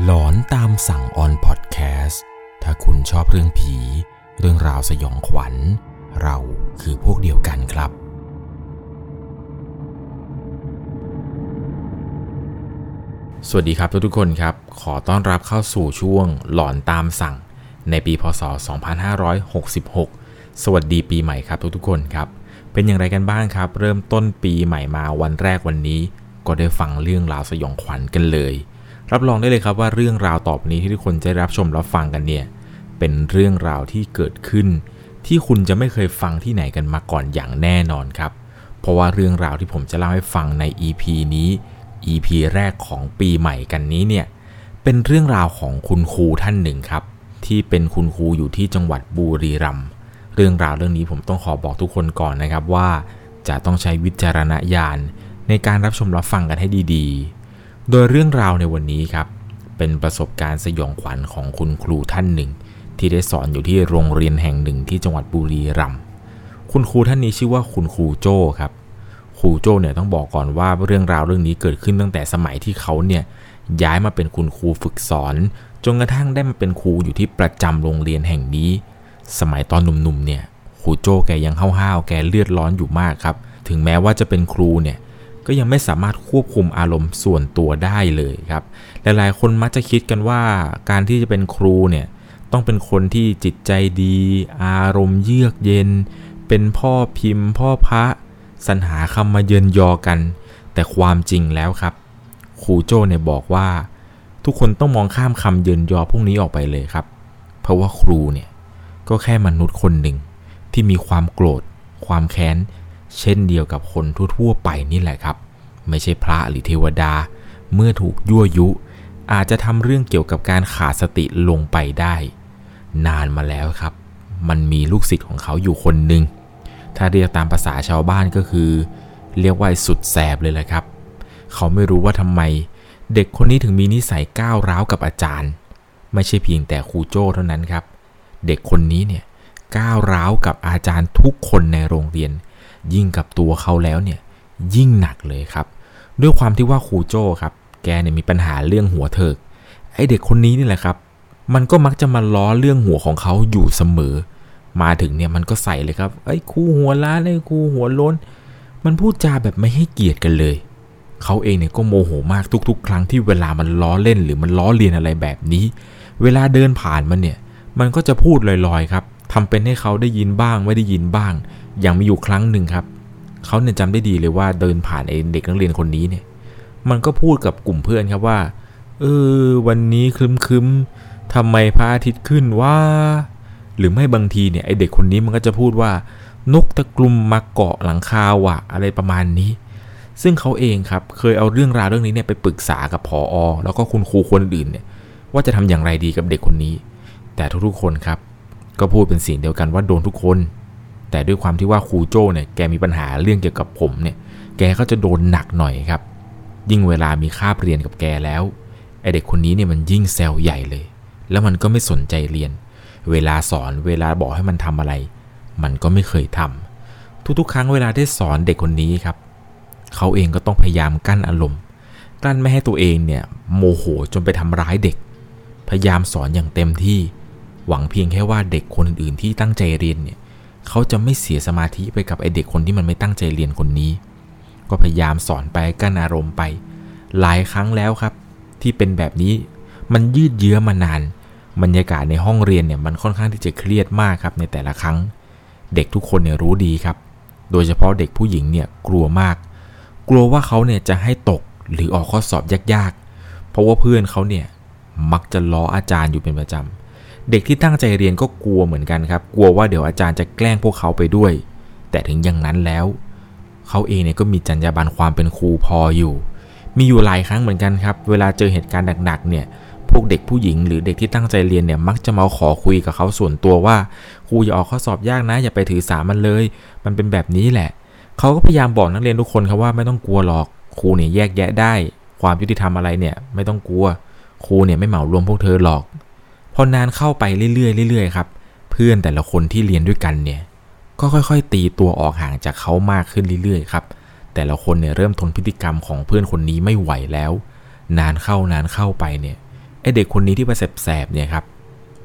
หลอนตามสั่งออนพอดแคสต์ถ้าคุณชอบเรื่องผี เรื่องราวสยองขวัญ เราคือพวกเดียวกันครับ สวัสดีครับทุกๆคนครับ ขอต้อนรับเข้าสู่ช่วงหลอนตามสั่ง ในปีพศ 2566 สวัสดีปีใหม่ครับทุกๆคนครับ เป็นอย่างไรกันบ้างครับ เริ่มต้นปีใหม่มาวันแรกวันนี้ ก็ได้ฟังเรื่องราวสยองขวัญกันเลย รับรองได้เลยครับว่าเรื่องราวต่อไปนี้ที่ทุกคนจะรับชมรับฟังกันเนี่ยเป็นเรื่องราวที่เกิดขึ้น ที่คุณจะไม่เคยฟังที่ไหนกันมาก่อนอย่างแน่นอนครับ เพราะว่าเรื่องราวที่ผมจะเล่าให้ฟังใน EP นี้ EP แรกของปีใหม่กันนี้เนี่ยเป็นเรื่องราวของคุณครูท่านหนึ่งครับ ที่เป็นคุณครูอยู่ที่จังหวัดบุรีรัมย์เรื่องราวเรื่องนี้ผมต้องขอบอกทุกคนก่อนนะครับว่า จะต้องใช้วิจารณญาณในการรับชมรับฟังกันให้ดีๆ โดยเรื่องราวในวันนี้ครับ เป็นประสบการณ์สยองขวัญของคุณครูท่านหนึ่ง ที่ได้สอนอยู่ที่โรงเรียนแห่งหนึ่งที่จังหวัดบุรีรัมย์คุณครูท่านนี้ชื่อว่าคุณครูโจ้ครับครูโจ้เนี่ยต้องบอกก่อนว่าเรื่องราวเรื่องนี้เกิดขึ้นตั้งแต่สมัยที่เขาเนี่ยย้ายมาเป็นคุณครูฝึกสอน จนกระทั่งได้มาเป็นครูอยู่ที่ประจำโรงเรียนแห่งนี้ สมัยตอนหนุ่มๆเนี่ยครูโจ้แกยังห้าวๆแกเลือดร้อนอยู่มากครับ ถึงแม้ว่าจะเป็นครูเนี่ย ก็ยังไม่สามารถควบคุมอารมณ์ส่วนตัวได้เลยครับหลายๆคนมักจะคิดกันว่าการที่จะเป็นครูเนี่ยต้องเป็นคนที่จิตใจดี อารมณ์เยือกเย็น เป็นพ่อพิมพ์ พ่อพระสรรหาคำมาเยินยอกัน แต่ความจริงแล้วครับครูโจ้เนี่ยบอกว่า ทุกคนต้องมองข้ามคำเยินยอพวกนี้ออกไปเลยครับ เพราะว่าครูเนี่ยก็แค่มนุษย์คนหนึ่งที่มีความโกรธ ความแค้น เช่นเดียวกับคนทั่วๆไปนี่แหละครับ ไม่ใช่พระหรือเทวดา เมื่อถูกยั่วยุ อาจจะทำเรื่องเกี่ยวกับการขาดสติลงไปได้ นานมาแล้วครับ มันมีลูกศิษย์ของเขาอยู่คนหนึ่งถ้าเรียกตามภาษาชาวบ้านก็คือ เรียกว่าสุดแสบเลยแหละครับ เขาไม่รู้ว่าทำไม เด็กคนนี้ถึงมีนิสัยก้าวร้าวกับอาจารย์ ไม่ใช่เพียงแต่ครูโจ้เท่านั้นครับ เด็กคนนี้เนี่ยก้าวร้าวกับอาจารย์ทุกคนในโรงเรียน ยิ่งกับตัวเขาแล้วเนี่ยยิ่งหนักเลยครับ ด้วยความที่ว่าครูโจ้ครับ แกเนี่ยมีปัญหาเรื่องหัวเถิกไอเด็กคนนี้นี่แหละครับ มันก็มักจะมาล้อเรื่องหัวของเขาอยู่เสมอ มาถึงเนี่ยมันก็ใส่เลยครับไอ้ครูหัวล้านไอ้ครูหัวล้น มันพูดจาแบบไม่ให้เกียรติกันเลยเขาเองเนี่ยก็โมโหมากทุก ๆ ครั้งที่เวลามันล้อเล่นหรือมันล้อเลียนอะไรแบบนี้ เวลาเดินผ่านมันเนี่ย มันก็จะพูดลอยๆครับทำเป็นให้เขาได้ยินบ้างไม่ได้ยินบ้าง อย่างมีอยู่ครั้งหนึ่งครับ เขาเนี่ยจำได้ดีเลยว่าเดินผ่านไอ้เด็กนักเรียนคนนี้เนี่ย มันก็พูดกับกลุ่มเพื่อนครับว่า เออ วันนี้ครึมๆทำไมพระอาทิตย์ขึ้นว่า หรือไม่บางทีเนี่ยไอเด็กคนนี้มันก็จะพูดว่า นกตะกลุมมาเกาะหลังคาว่ะ อะไรประมาณนี้ ซึ่งเขาเองครับ เคยเอาเรื่องราวเรื่องนี้เนี่ยไปปรึกษากับพออแล้วก็คุณครูคนอื่นเนี่ย ว่าจะทำอย่างไรดีกับเด็กคนนี้ แต่ทุกๆคนครับ ก็พูดเป็นเสียงเดียวกันว่าโดนทุกคน แต่ด้วยความที่ว่าครูโจ้เนี่ยแกมีปัญหาเรื่องเกี่ยวกับผมเนี่ย แกก็จะโดนหนักหน่อยครับ ยิ่งเวลามีคาบเรียนกับแกแล้วไอเด็กคนนี้เนี่ยมันยิ่งแซวใหญ่เลย แล้วมันก็ไม่สนใจเรียน เวลาสอนเวลาบอกให้มันทำอะไร มันก็ไม่เคยทำทุกๆ ครั้งเวลาได้สอนเด็กคนนี้ครับ เขาเองก็ต้องพยายามกั้นอารมณ์กั้นไม่ให้ตัวเองเนี่ยโมโหจนไปทำร้ายเด็ก พยายามสอนอย่างเต็มที่ หวังเพียงแค่ว่าเด็กคนอื่นๆที่ตั้งใจเรียนเนี่ย เขาจะไม่เสียสมาธิไปกับไอเด็กคนที่มันไม่ตั้งใจเรียนคนนี้ ก็พยายามสอนไปกั้นอารมณ์ไป หลายครั้งแล้วครับ ที่เป็นแบบนี้มันยืดเยื้อมานาน บรรยากาศในห้องเรียนเนี่ยมันค่อนข้างที่จะเครียดมากครับในแต่ละครั้ง เด็กทุกคนเนี่ยรู้ดีครับ โดยเฉพาะเด็กผู้หญิงเนี่ยกลัวมาก กลัวว่าเขาเนี่ยจะให้ตกหรือออกข้อสอบยากๆ เพราะว่าเพื่อนเขาเนี่ยมักจะล้ออาจารย์อยู่เป็นประจำ เด็กที่ตั้งใจเรียนก็กลัวเหมือนกันครับ กลัวว่าเดี๋ยวอาจารย์จะแกล้งพวกเขาไปด้วย แต่ถึงอย่างนั้นแล้ว เขาเองเนี่ยก็มีจรรยาบรรณความเป็นครูพออยู่ มีอยู่หลายครั้งเหมือนกันครับ เวลาเจอเหตุการณ์หนักๆเนี่ย พวกเด็กผู้หญิงหรือเด็กที่ตั้งใจเรียนเนี่ยมักจะมาขอคุยกับเขาส่วนตัวว่าครูอย่าออกข้อสอบยากนะ อย่าไปถือสามันเลย มันเป็นแบบนี้แหละ เขาก็พยายามบอกนักเรียนทุกคนครับว่าไม่ต้องกลัวหรอก ครูเนี่ยแยกแยะได้ ความยุติธรรมอะไรเนี่ยไม่ต้องกลัวครูเนี่ยไม่เหมารวมพวกเธอหรอก พอนานเข้าไปเรื่อยๆเรื่อยๆครับ เพื่อนแต่ละคนที่เรียนด้วยกันเนี่ย ก็ค่อยๆ ตีตัวออกห่างจากเขามากขึ้นเรื่อยๆครับ แต่ละคนเนี่ยเริ่มทนพฤติกรรมของเพื่อนคนนี้ไม่ไหวแล้ว นานเข้านานเข้าไปเนี่ยไอเด็กคนนี้ที่มาแสบๆเนี่ยครับ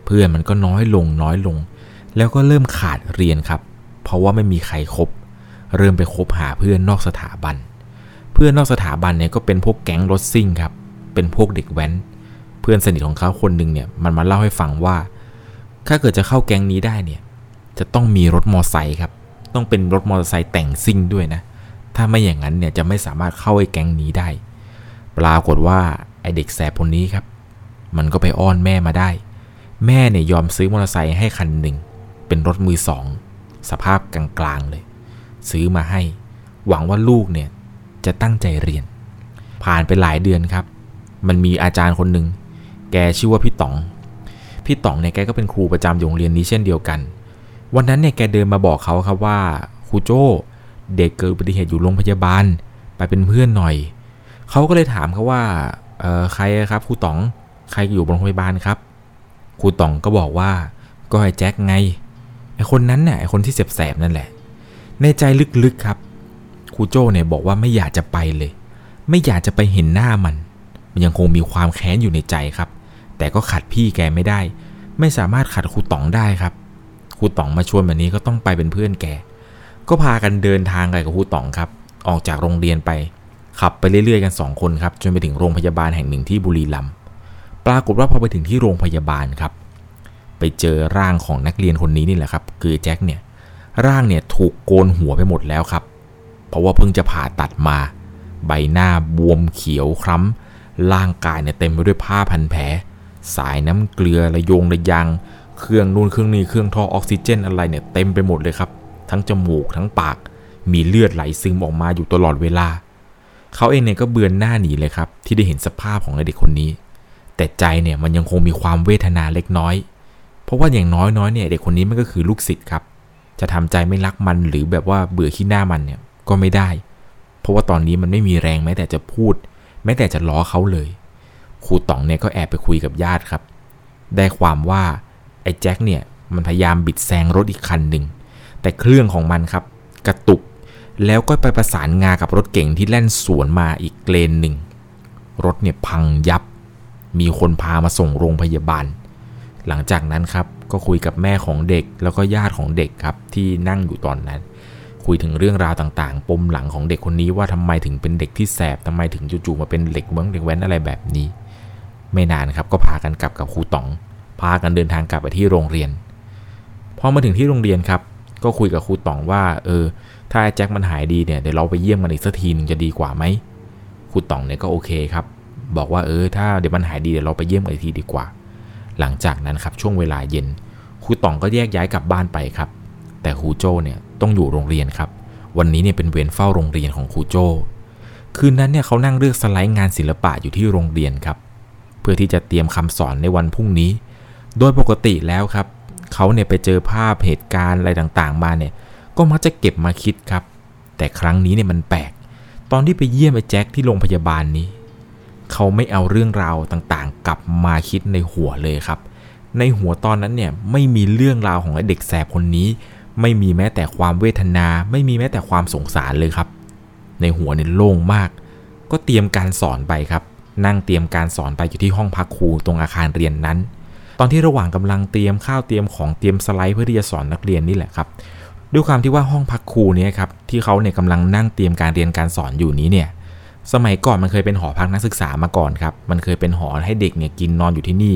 เพื่อนมันก็น้อยลงน้อยลง แล้วก็เริ่มขาดเรียนครับ เพราะว่าไม่มีใครครบ เริ่มไปคบหาเพื่อนนอกสถาบัน เพื่อนนอกสถาบันเนี่ยก็เป็นพวกแก๊งรถซิ่งครับ เป็นพวกเด็กแว้น เพื่อนสนิทของเขาคนหนึ่งเนี่ยมันมาเล่าให้ฟังว่า ถ้าเกิดจะเข้าแก๊งนี้ได้เนี่ยจะต้องมีรถมอไซค์ครับ ต้องเป็นรถมอเตอร์ไซค์แต่งซิ่งด้วยนะ ถ้าไม่อย่างนั้นเนี่ยจะไม่สามารถเข้าไอ้แก๊งนี้ได้ ปรากฏว่าไอ้เด็กแสบคนนี้ครับ มันก็ไปอ้อนแม่มาได้ แม่เนี่ยยอมซื้อมอเตอร์ไซค์ให้คันหนึ่ง เป็นรถมือสอง สภาพกลางๆเลย ซื้อมาให้ หวังว่าลูกเนี่ยจะตั้งใจเรียน ผ่านไปหลายเดือนครับ มันมีอาจารย์คนหนึ่ง แกชื่อว่าพี่ต๋อง พี่ต๋องเนี่ยแกก็เป็นครูประจำโรงเรียนนี้เช่นเดียวกัน วันนั้นเนี่ยแกเดินมาบอกเขาครับว่าครูโจ้เด็กเกิดอุบัติเหตุอยู่โรงพยาบาล ไปเป็นเพื่อนหน่อย เขาก็เลยถามเขาว่าเออใครครับครูต๋องใครอยู่โรงพยาบาลครับครูต๋องก็บอกว่าก็ไอ้แจ็คไงไอ้คนนั้นน่ะไอ้คนที่แสบนั่นแหละ ในใจลึกๆครับครูโจ้เนี่ยบอกว่าไม่อยากจะไปเลย ไม่อยากจะไปเห็นหน้ามัน มันยังคงมีความแค้นอยู่ในใจครับ แต่ก็ขัดพี่แกไม่ได้ ไม่สามารถขัดครูต๋องได้ครับครูต๋องมาชวนแบบนี้ก็ต้องไปเป็นเพื่อนแก ก็พากันเดินทางไปกับครูต๋องครับ ออกจากโรงเรียนไป ขับไปเรื่อยๆกัน 2 คนครับ จนไปถึงโรงพยาบาลแห่งหนึ่งที่บุรีรัมย์ ปรากฏว่าพอไปถึงที่โรงพยาบาลครับ ไปเจอร่างของนักเรียนคนนี้นี่แหละครับ คือแจ็คเนี่ย ร่างเนี่ยถูกโกนหัวไปหมดแล้วครับ เพราะว่าเพิ่งจะผ่าตัดมา ใบหน้าบวมเขียวคล้ำร่างกายเนี่ยเต็มไปด้วยผ้าพันแผล สายน้ำเกลือระยงระยางเครื่องนู่นเครื่องนี้เครื่องท่อออกซิเจนอะไรเนี่ยเต็มไปหมดเลยครับ ทั้งจมูกทั้งปาก มีเลือดไหลซึมออกมาอยู่ตลอดเวลา เขาเองเนี่ยก็เบือนหน้าหนีเลยครับ ที่ได้เห็นสภาพของเด็กคนนี้ แต่ใจเนี่ยมันยังคงมีความเวทนาเล็กน้อย เพราะว่าอย่างน้อยน้อยเนี่ยเด็กคนนี้มันก็คือลูกศิษย์ครับ จะทำใจไม่รักมันหรือแบบว่าเบื่อขี้หน้ามันเนี่ยก็ไม่ได้ เพราะว่าตอนนี้มันไม่มีแรงแม้แต่จะพูด แม้แต่จะล้อเขาเลย ครูต๋องเนี่ยก็แอบไปคุยกับญาติครับ ได้ความว่าไอ้แจ็คเนี่ยมันพยายามบิดแซงรถอีกคันหนึ่ง แต่เครื่องของมันครับ กระตุก แล้วก็ไปประสานงากับรถเก่งที่แล่นสวนมาอีกเลนหนึ่ง รถเนี่ยพังยับ มีคนพามาส่งโรงพยาบาล หลังจากนั้นครับก็คุยกับแม่ของเด็กแล้วก็ญาติของเด็กครับที่นั่งอยู่ตอนนั้น คุยถึงเรื่องราวต่างๆ ปมหลังของเด็กคนนี้ว่าทำไมถึงเป็นเด็กที่แสบทำไมถึงจู่ๆมาเป็นเด็กเมืองเด็กแว้นอะไรแบบนี้ ไม่นานครับก็พากันกลับกับครูต๋อง พากันเดินทางกลับไปที่โรงเรียน พอมาถึงที่โรงเรียนครับ ก็คุยกับครูต๋องว่า เออ ถ้าแจ็คมันหายดีเนี่ยเดี๋ยวเราไปเยี่ยมมันอีกสักทีนึงจะดีกว่าไหมครูต๋องเนี่ยก็โอเคครับ บอกว่าเออ ถ้าเดี๋ยวมันหายดีเดี๋ยวเราไปเยี่ยมอีกทีดีกว่า หลังจากนั้นครับช่วงเวลาเย็นครูต๋องก็แยกย้ายกลับบ้านไปครับ แต่ครูโจ้เนี่ยต้องอยู่โรงเรียนครับ วันนี้เนี่ยเป็นเวรเฝ้าโรงเรียนของครูโจ้คืนนั้นเนี่ยเขานั่งเลือกสไลด์งานศิลปะอยู่ที่โรงเรียนครับ พื่อที่จะเตรียมคำสอนในวันพรุ่งนี้ โดยปกติแล้วครับเขาเนี่ยไปเจอภาพเหตุการณ์อะไรต่างๆ มาเนี่ยก็มักจะเก็บมาคิดครับ แต่ครั้งนี้เนี่ยมันแปลก ตอนที่ไปเยี่ยมไอ้แจ็คที่โรงพยาบาลนี้ เขาไม่เอาเรื่องราวต่างๆ กลับมาคิดในหัวเลยครับ ในหัวตอนนั้นเนี่ยไม่มีเรื่องราวของไอ้เด็กแสบคนนี้ ไม่มีแม้แต่ความเวทนา ไม่มีแม้แต่ความสงสารเลยครับ ในหัวเนี่ยโล่งมาก ก็เตรียมการสอนไปครับ นั่งเตรียมการสอนไปอยู่ที่ห้องพักครูตรงอาคารเรียนนั้น ตอนที่ระหว่างกำลังเตรียมข้าวเตรียมของเตรียมสไลด์เพื่อที่จะสอนนักเรียนนี่แหละครับ ด้วยความที่ว่าห้องพักครูเนี่ยครับที่เขาเนี่ยกำลังนั่งเตรียมการเรียนการสอนอยู่นี้เนี่ยสมัยก่อนมันเคยเป็นหอพักนักศึกษามาก่อนครับ มันเคยเป็นหอให้เด็กเนี่ยกินนอนอยู่ที่นี่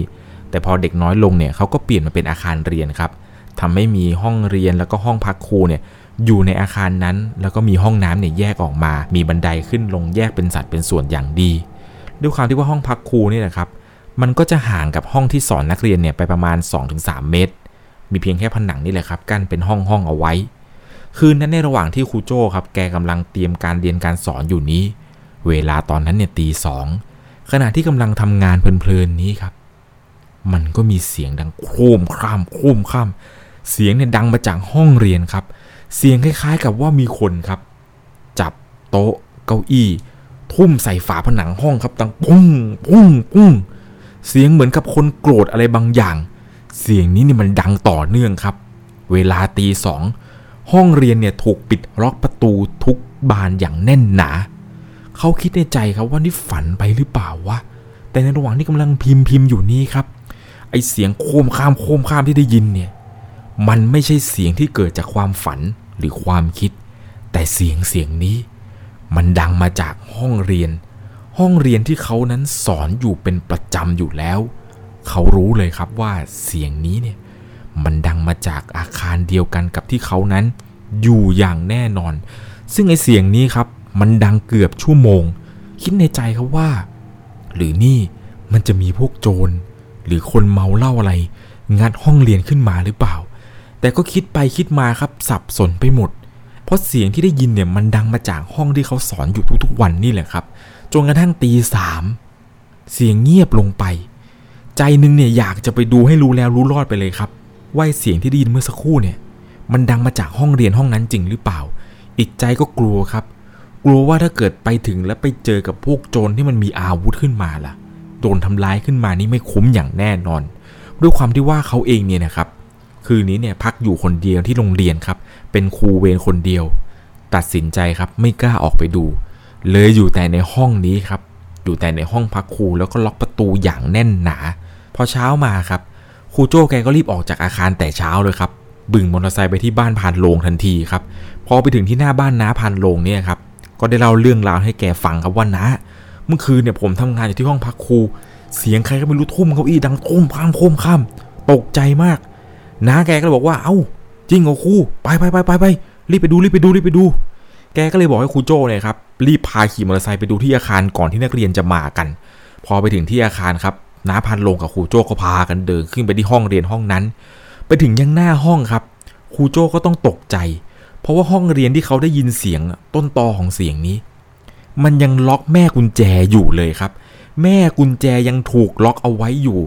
แต่พอเด็กน้อยลงเนี่ยเขาก็เปลี่ยนมาเป็นอาคารเรียนครับทำให้มีห้องเรียนแล้วก็ห้องพักครูเนี่ยอยู่ในอาคารนั้น แล้วก็มีห้องน้ำเนี่ยแยกออกมา มีบันไดขึ้นลงแยกเป็นสัดเป็นส่วนอย่างดี ด้วยความที่ว่าห้องพักครูนี่แหละครับ มันก็จะห่างกับห้องที่สอนนักเรียนเนี่ยไปประมาณ 2-3 เมตร มีเพียงแค่ผนังนี่แหละครับกั้นเป็นห้องห้องเอาไว้ คืนนั้นในระหว่างที่ครูโจ้ครับ แกกำลังเตรียมการเรียนการสอนอยู่นี้ เวลาตอนนั้นเนี่ยตีสองขณะที่กำลังทำงานเพลินๆนี้ครับ มันก็มีเสียงดังโครมคร่ำโครมคร่ำเสียงเนี่ยดังมาจากห้องเรียนครับ เสียงคล้ายๆ กับว่ามีคนครับ จับโต๊ะเก้าอี้ ทุ่มใส่ฝาผนังห้องครับดังปุ้งปุ้งปุ้งเสียงเหมือนกับคนโกรธอะไรบางอย่าง เสียงนี้นี่มันดังต่อเนื่องครับ เวลาตีสองห้องเรียนเนี่ยถูกปิดล็อกประตูทุกบานอย่างแน่นหนา เขาคิดในใจครับว่านี่ฝันไปหรือเปล่าวะ แต่ในระหว่างที่กำลังพิมพ์พิมพ์อยู่นี้ครับ ไอเสียงโคมข้ามโคมข้ามที่ได้ยินเนี่ย มันไม่ใช่เสียงที่เกิดจากความฝันหรือความคิด แต่เสียงเสียงนี้ มันดังมาจากห้องเรียน ห้องเรียนที่เขานั้นสอนอยู่เป็นประจำอยู่แล้ว เขารู้เลยครับว่าเสียงนี้เนี่ยมันดังมาจากอาคารเดียวกันกับที่เขานั้นอยู่อย่างแน่นอน ซึ่งไอเสียงนี้ครับ มันดังเกือบชั่วโมง คิดในใจครับว่า หรือนี่มันจะมีพวกโจร หรือคนเมาเหล้าอะไร งัดห้องเรียนขึ้นมาหรือเปล่า แต่ก็คิดไปคิดมาครับสับสนไปหมด ราะเสียงที่ได้ยินเนี่ยมันดังมาจากห้องที่เขาสอนอยู่ทุกๆวันนี่แหละครับจนกระทั่งตีสามเสียงเงียบลงไป ใจหนึงเนี่ยอยากจะไปดูให้รู้แล้วรู้รอดไปเลยครับว่าเสียงที่ได้ยินเมื่อสักครู่เนี่ย มันดังมาจากห้องเรียนห้องนั้นจริงหรือเปล่า อีกใจก็กลัวครับ กลัวว่าถ้าเกิดไปถึงแล้วไปเจอกับพวกโจรที่มันมีอาวุธขึ้นมาล่ะโดนทำร้ายขึ้นมานี่ไม่คุ้มอย่างแน่นอน ด้วยความที่ว่าเขาเองเนี่ยนะครับ คืนนี้เนี่ยพักอยู่คนเดียวที่โรงเรียนครับ เป็นครูเวรคนเดียว ตัดสินใจครับไม่กล้าออกไปดู เลยอยู่แต่ในห้องนี้ครับ อยู่แต่ในห้องพักครูแล้วก็ล็อกประตูอย่างแน่นหนา พอเช้ามาครับครูโจ้แกก็รีบออกจากอาคารแต่เช้าเลยครับ บึ่งมอเตอร์ไซค์ไปที่บ้านพานโลงทันทีครับ พอไปถึงที่หน้าบ้านน้าพานโลงเนี่ยครับ ก็ได้เล่าเรื่องราวให้แกฟังครับว่าน้าเมื่อคืนเนี่ยผมทำงานอยู่ที่ห้องพักครู เสียงใครก็ไม่รู้ทุ่มเก้าอี้ดังโค้มข้ามโค้มข้ามตกใจมาก น้าแกก็เลยบอกว่าเอ้าจริงเหรอครูไปไปไปไปไปรีบไปดูรีบไปดูรีบไปดู แกก็เลยบอกให้ครูโจ้เนี่ยครับรีบพาขี่มอเตอร์ไซค์ไปดูที่อาคารก่อนที่นักเรียนจะมากัน พอไปถึงที่อาคารครับน้าพันลงกับครูโจ้ก็พากันเดินขึ้นไปที่ห้องเรียนห้องนั้น ไปถึงยังหน้าห้องครับครูโจ้ก็ต้องตกใจ เพราะว่าห้องเรียนที่เขาได้ยินเสียงต้นตอของเสียงนี้ มันยังล็อกแม่กุญแจอยู่เลยครับ แม่กุญแจยังถูกล็อกเอาไว้อยู่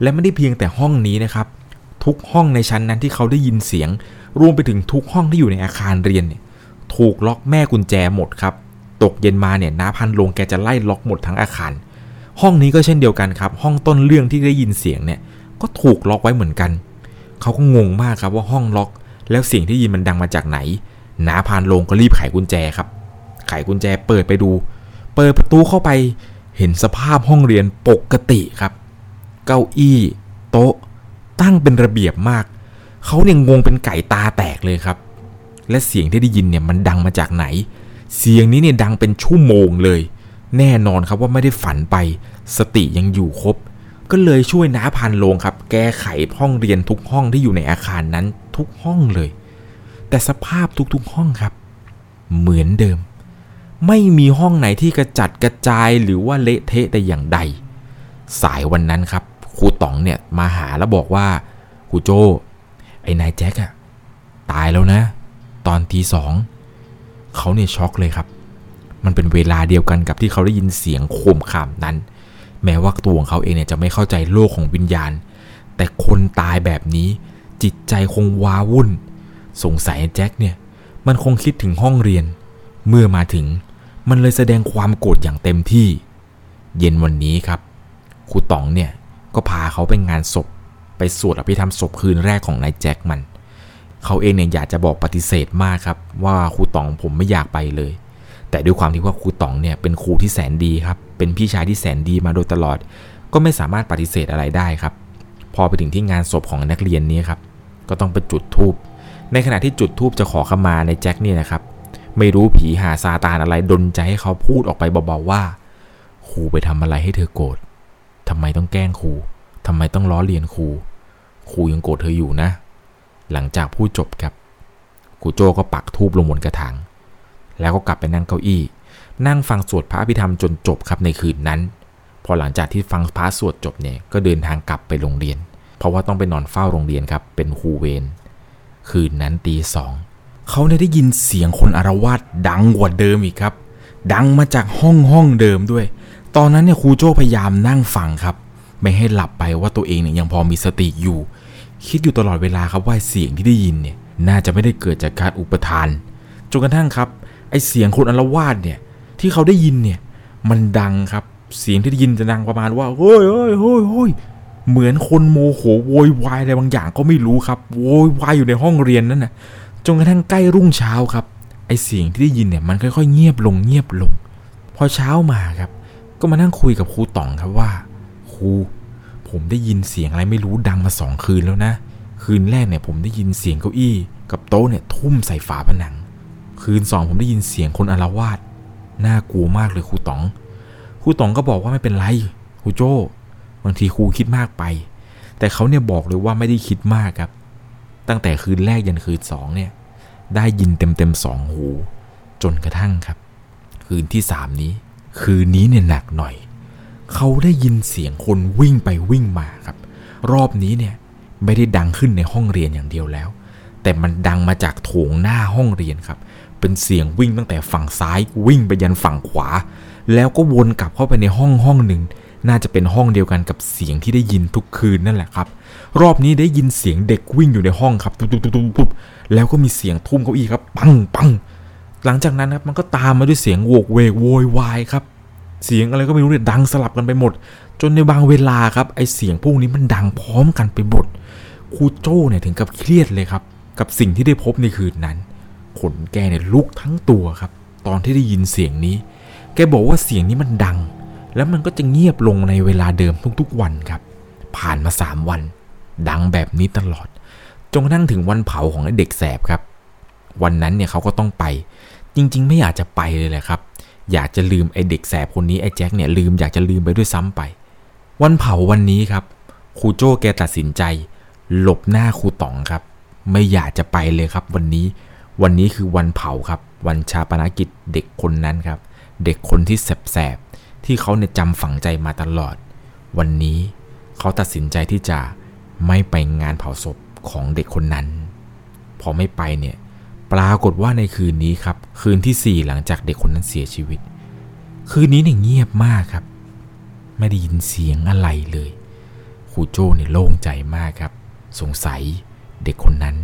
และไม่ได้เพียงแต่ห้องนี้นะครับ ทุกห้องในชั้นนั้นที่เขาได้ยินเสียง รวมไปถึงทุกห้องที่อยู่ในอาคารเรียนเนี่ยถูกล็อกแม่กุญแจหมดครับ ตกเย็นมาเนี่ยน้าพันลงแกจะไล่ล็อกหมดทั้งอาคาร ห้องนี้ก็เช่นเดียวกันครับ ห้องต้นเรื่องที่ได้ยินเสียงเนี่ยก็ถูกล็อกไว้เหมือนกัน เขาก็งงมากครับว่าห้องล็อก แล้วเสียงที่ยินมันดังมาจากไหนน้าพานลงก็รีบไขกุญแจครับ ไขกุญแจเปิดไปดู เปิดประตูเข้าไป เห็นสภาพห้องเรียนปกติครับ เก้าอี้ โต๊ะ ตั้งเป็นระเบียบมาก เขาเนี่ยงงเป็นไก่ตาแตกเลยครับ และเสียงที่ได้ยินเนี่ยมันดังมาจากไหน เสียงนี้เนี่ยดังเป็นชั่วโมงเลย แน่นอนครับว่าไม่ได้ฝันไป สติยังอยู่ครบ ก็เลยช่วยน้าพันโลงครับ แก้ไขห้องเรียนทุกห้องที่อยู่ในอาคารนั้นทุกห้องเลย แต่สภาพทุกๆห้องครับ เหมือนเดิม ไม่มีห้องไหนที่กระจัดกระจายหรือว่าเละเทะแต่อย่างใด สายวันนั้นครับ ครูต๋องเนี่ยมาหาแล้วบอกว่าครูโจไอ้นายแจ็คอะตายแล้วนะ ตอนทีสองเขาเนี่ยช็อกเลยครับ มันเป็นเวลาเดียวกันกับที่เขาได้ยินเสียงโคมขามนั้น แม้ว่าตัวของเขาเองเนี่ยจะไม่เข้าใจโลกของวิญญาณ แต่คนตายแบบนี้ จิตใจคงว้าวุ่น สงสัยแจ็คเนี่ยมันคงคิดถึงห้องเรียน เมื่อมาถึงมันเลยแสดงความโกรธอย่างเต็มที่ เย็นวันนี้ครับครูต๋องเนี่ย ก็พาเขาไปงานศพ ไปสวดอภิธรรมศพคืนแรกของนายแจ็คมัน เขาเองเนี่ยอยากจะบอกปฏิเสธมากครับ ว่าครูตองผมไม่อยากไปเลย แต่ด้วยความที่ว่าครูตองเนี่ยเป็นครูที่แสนดีครับ เป็นพี่ชายที่แสนดีมาโดยตลอด ก็ไม่สามารถปฏิเสธอะไรได้ครับ พอไปถึงที่งานศพของนักเรียนนี้ครับ ก็ต้องไปจุดธูปในขณะที่จุดธูปจะขอขมาในแจ็คเนี่ยนะครับไม่รู้ผีหาซาตานอะไรดนใจให้เขาพูดออกไปเบาๆว่าครูไปทำอะไรให้เธอโกรธ ทำไมต้องแกล้งครูทำไมต้องล้อเลียนครูครูยังโกรธเธออยู่นะ หลังจากพูดจบครับครูโจก็ปักธูปลงบนกระถางแล้วก็กลับไปนั่งเก้าอี้ นั่งฟังสวดพระอภิธรรมจนจบครับในคืนนั้น พอหลังจากที่ฟังพระสวดจบเนี่ยก็เดินทางกลับไปโรงเรียน เพราะว่าต้องไปนอนเฝ้าโรงเรียนครับเป็นครูเวรคืนนั้นตีสองเขาได้ยินเสียงคนอารวาสดังกว่าเดิมอีกครับ ดังมาจากห้องห้องเดิมด้วย ตอนนั้นเนี่ยครูโจ้พยายามนั่งฟังครับ ไม่ให้หลับไปว่าตัวเองเนี่ยยังพอมีสติอยู่ คิดอยู่ตลอดเวลาครับว่าเสียงที่ได้ยินเนี่ยน่าจะไม่ได้เกิดจากการอุปทานจนกระทั่งครับไอเสียงคนอารวาสเนี่ยที่เขาได้ยินเนี่ยมันดังครับเสียงที่ได้ยินจะดังประมาณว่าเฮ้ยเฮ้ยเฮ้ยเฮ้ยเหมือนคนโมโหโวยวายอะไรบางอย่างก็ไม่รู้ครับโวยวายอยู่ในห้องเรียนนั่นนะจนกระทั่งใกล้รุ่งเช้าครับ ไอเสียงที่ได้ยินเนี่ยมันค่อยๆ เงียบลงเงียบลง พอเช้ามาครับ ก็มานั่งคุยกับครูต๋องครับว่าครูผมได้ยินเสียงอะไรไม่รู้ดังมาสองคืนแล้วนะ คืนแรกเนี่ยผมได้ยินเสียงเก้าอี้ กับโต๊ะเนี่ยทุ่มใส่ฝาผนัง คืนสองผมได้ยินเสียงคนอารวาสน่ากลัวมากเลยครูต๋องครูต๋องก็บอกว่าไม่เป็นไรครูโจ้บางทีครูคิดมากไป แต่เขาเนี่ยบอกเลยว่าไม่ได้คิดมากครับ ตั้งแต่คืนแรกยันคืนสองเนี่ยได้ยินเต็มเต็มสองหู จนกระทั่งครับ คืนที่สามนี้ คืนนี้เนี่ยหนักหน่อย เขาได้ยินเสียงคนวิ่งไปวิ่งมาครับ รอบนี้เนี่ยไม่ได้ดังขึ้นในห้องเรียนอย่างเดียวแล้ว แต่มันดังมาจากโถงหน้าห้องเรียนครับ เป็นเสียงวิ่งตั้งแต่ฝั่งซ้ายวิ่งไปยันฝั่งขวา แล้วก็วนกลับเข้าไปในห้องห้องหนึ่งน่าจะเป็นห้องเดียวกันกับเสียงที่ได้ยินทุกคืนนั่นแหละครับ รอบนี้ได้ยินเสียงเด็กวิ่งอยู่ในห้องครับตุ๊บตุ๊บตุ๊บตุ๊บแล้วก็มีเสียงทุ่มเก้าอี้ครับ ปังปัง หลังจากนั้นครับมันก็ตามมาด้วยเสียงโวกเวกโวยวายครับ เสียงอะไรก็ไม่รู้เนี่ยดังสลับกันไปหมด จนในบางเวลาครับไอเสียงพวกนี้มันดังพร้อมกันไปหมดครูโจ้เนี่ยถึงกับเครียดเลยครับ กับสิ่งที่ได้พบในคืนนั้นขนแกเนี่ยลุกทั้งตัวครับ ตอนที่ได้ยินเสียงนี้ แกบอกว่าเสียงนี้มันดัง แล้วมันก็จะเงียบลงในเวลาเดิมทุกๆวันครับ ผ่านมาสามวัน ดังแบบนี้ตลอดจนกระทั่งถึงวันเผาของไอ้เด็กแสบครับ วันนั้นเนี่ยเขาก็ต้องไป จริง ๆ ไม่อยากจะไปเลยแหละครับ อยากจะลืมไอ้เด็กแสบคนนี้ไอ้แจ็คเนี่ยลืมอยากจะลืมไปด้วยซ้ำไป วันเผาวันนี้ครับครูโจ้แกตัดสินใจ หลบหน้าครูต๋องครับ ไม่อยากจะไปเลยครับ วันนี้วันนี้คือวันเผาครับ วันชาปนกิจเด็กคนนั้นครับ เด็กคนที่แสบๆที่เขาเนี่ยจำฝังใจมาตลอด วันนี้เขาตัดสินใจที่จะไม่ไปงานเผาศพของเด็กคนนั้น พอไม่ไปเนี่ย ปรากฏว่าในคืนนี้ครับ คืนที่ 4 หลังจากเด็กคนนั้นเสียชีวิต คืนนี้เนี่ยเงียบมากครับ ไม่ได้ยินเสียงอะไรเลยครูโจ้เนี่ยโล่งใจมากครับ สงสัยเด็กคนนั้น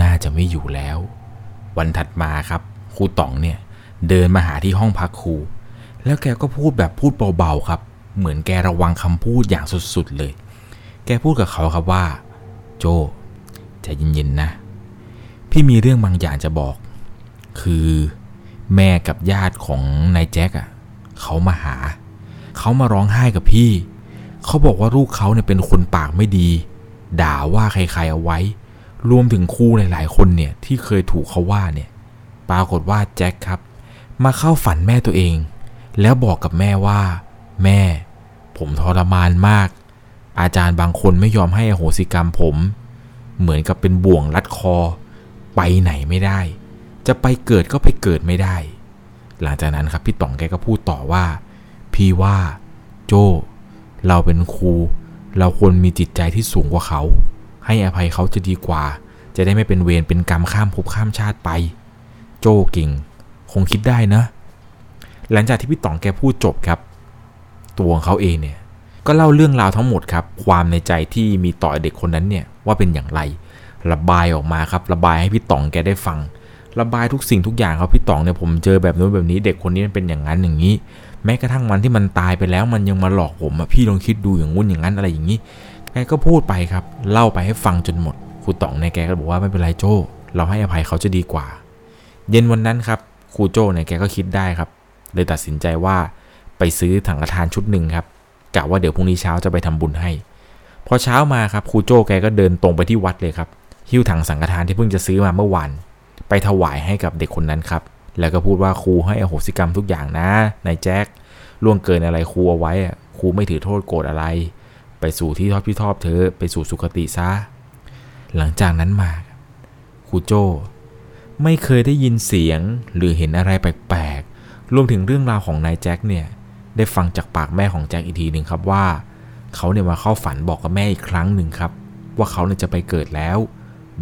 น่าจะไม่อยู่แล้ว วันถัดมาครับครูต๋องเนี่ยเดินมาหาที่ห้องพักครู แล้วแกก็พูดแบบพูดเบาๆครับ เหมือนแกระวังคำพูดอย่างสุดๆเลย แกพูดกับเขาครับว่า โจใจเย็นๆนะ พี่มีเรื่องบางอย่างจะบอก คือแม่กับญาติของนายแจ็คอะ่ะเขามาหา เขามาร้องไห้กับพี่ เขาบอกว่าลูกเขาเนี่ยเป็นคนปากไม่ดี ด่าว่าใครๆเอาไว้ รวมถึงครูหลายๆคนเนี่ยที่เคยถูกเขาว่าเนี่ย ปรากฏว่าแจ็คครับ มาเข้าฝันแม่ตัวเอง แล้วบอกกับแม่ว่า แม่ ผมทรมานมาก อาจารย์บางคนไม่ยอมให้อโหสิกรรมผม เหมือนกับเป็นบ่วงรัดคอ ไปไหนไม่ได้ จะไปเกิดก็ไปเกิดไม่ได้ หลังจากนั้นครับพี่ต๋องแกก็พูดต่อว่า พี่ว่าโจเราเป็นครู เราควรมีจิตใจที่สูงกว่าเขา ให้อภัยเขาจะดีกว่า จะได้ไม่เป็นเวรเป็นกรรมข้ามภพข้ามชาติไป โจเก่ง คงคิดได้นะ หลังจากที่พี่ต๋องแกพูดจบครับ ตัวของเขาเองเนี่ยก็เล่าเรื่องราวทั้งหมดครับ ความในใจที่มีต่อเด็กคนนั้นเนี่ยว่าเป็นอย่างไร ระบายออกมาครับ ระบายให้พี่ต๋องแกได้ฟัง ระบายทุกสิ่งทุกอย่างครับพี่ต๋องเนี่ยผมเจอแบบนู้นแบบนี้เด็กคนนี้มันเป็นอย่างนั้นอย่างนี้ แม้กระทั่งวันที่มันตายไปแล้วมันยังมาหลอกผมอะพี่ลองคิดดูอย่างงู้นอย่างนั้นอะไรอย่างนี้แกก็พูดไปครับ เล่าไปให้ฟังจนหมดครูต๋องเนี่ยแกก็บอกว่าไม่เป็นไรโจ้เราให้อภัยเขาจะดีกว่า เย็นวันนั้นครับครูโจ้เนี่ยแกก็คิดได้ครับ เลยตัดสินใจว่าไปซื้อถังกระทานชุดหนึ่งครับกะว่าเดี๋ยวพรุ่งนี้เช้าจะไปทำบุญให้ พอเช้ามาครับครูโจ้แกก็เดินตรงไปที่วัดเลยครับ หิ้วถังสังฆทานที่เพิ่งจะซื้อมาเมื่อวานไปถวายให้กับเด็กคนนั้นครับ แล้วก็พูดว่าครูให้อโหสิกรรมทุกอย่างนะนายแจ็คล่วงเกินอะไรครูเอาไว้ครูไม่ถือโทษโกรธอะไร ไปสู่ที่ทอดพี่ทอบเธอไปสู่สุคติซะหลังจากนั้นมาครูโจ้ไม่เคยได้ยินเสียงหรือเห็นอะไรแปลกๆ รวมถึงเรื่องราวของนายแจ็คเนี่ย ได้ฟังจากปากแม่ของแจ็คอีกทีหนึ่งครับว่า เขาเนี่ยมาเข้าฝันบอกกับแม่อีกครั้งหนึ่งครับ ว่าเขาเนี่ยจะไปเกิดแล้ว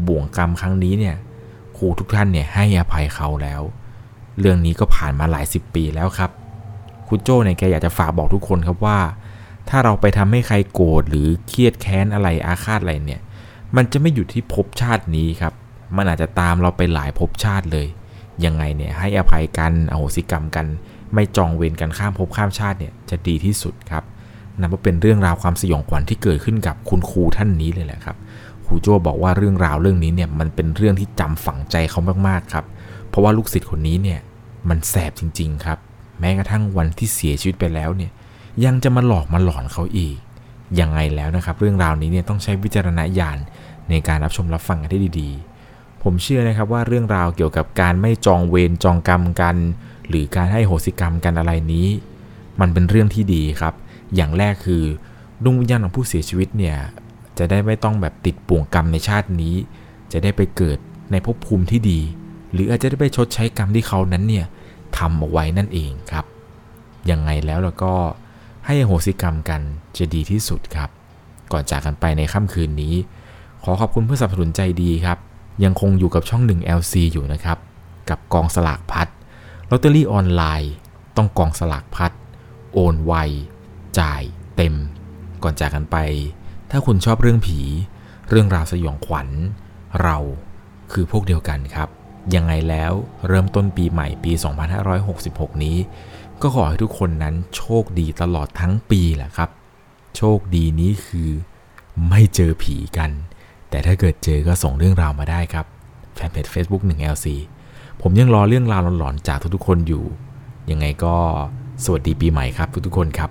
บ่วงกรรมครั้งนี้เนี่ยครูทุกท่านเนี่ยให้อภัยเขาแล้ว เรื่องนี้ก็ผ่านมาหลายสิบปีแล้วครับครูโจ้เนี่ยแกอยากจะฝากบอกทุกคนครับว่า ถ้าเราไปทำให้ใครโกรธหรือเครียดแค้นอะไรอาฆาตอะไรเนี่ย มันจะไม่หยุดที่ภพชาตินี้ครับ มันอาจจะตามเราไปหลายภพชาติเลย ยังไงเนี่ยให้อภัยกันอโหสิกรรมกัน ไม่จองเวรกันข้ามภพข้ามชาติเนี่ยจะดีที่สุดครับนับว่าเป็นเรื่องราวความสยองขวัญที่เกิดขึ้นกับคุณครูท่านนี้เลยแหละครับ ครูโจบอกว่าเรื่องราวเรื่องนี้เนี่ยมันเป็นเรื่องที่จำฝังใจเขามากๆครับ เพราะว่าลูกศิษย์คนนี้เนี่ยมันแสบจริง ๆ ครับ แม้กระทั่งวันที่เสียชีวิตไปแล้วเนี่ยยังจะมาหลอกมาหลอนเขาอีก ยังไงแล้วนะครับ เรื่องราวนี้เนี่ยต้องใช้วิจารณญาณในการรับชมรับฟังกันให้ดีๆ ผมเชื่อนะครับว่าเรื่องราวเกี่ยวกับการไม่จองเวรจองกรรมกัน หรือการให้โหสิกรรมกันอะไรนี้ มันเป็นเรื่องที่ดีครับ อย่างแรกคือดวงวิญญาณของผู้เสียชีวิตเนี่ย จะได้ไม่ต้องแบบติดป่วงกรรมในชาตินี้ จะได้ไปเกิดในภพภูมิที่ดี หรืออาจจะได้ไปชดใช้กรรมที่เขานั้นเนี่ยทำเอาไว้นั่นเองครับยังไงแล้วเราก็ให้โหสิกรรมกันจะดีที่สุดครับ ก่อนจากกันไปในค่ำคืนนี้ ขอขอบคุณเพื่อสนับสนุนใจดีครับ ยังคงอยู่กับช่อง 1 LC อยู่นะครับ กับกองสลากพัดลอตเตอรี่ออนไลน์ ต้องกองสลากพัดโอนไว จ่ายเต็ม ก่อนจากกันไป ถ้าคุณชอบเรื่องผี เรื่องราวสยองขวัญ เราคือพวกเดียวกันครับ ยังไงแล้วเริ่มต้นปีใหม่ปี 2566 นี้ ก็ขอให้ทุกคนนั้นโชคดีตลอดทั้งปีแหละครับ โชคดีนี้คือไม่เจอผีกัน แต่ถ้าเกิดเจอก็ส่งเรื่องราวมาได้ครับแฟนเพจ Facebook 1 LC ผมยังรอเรื่องราวหลอนๆจากทุกๆคนอยู่ ยังไงก็สวัสดีปีใหม่ครับทุกๆคนครับ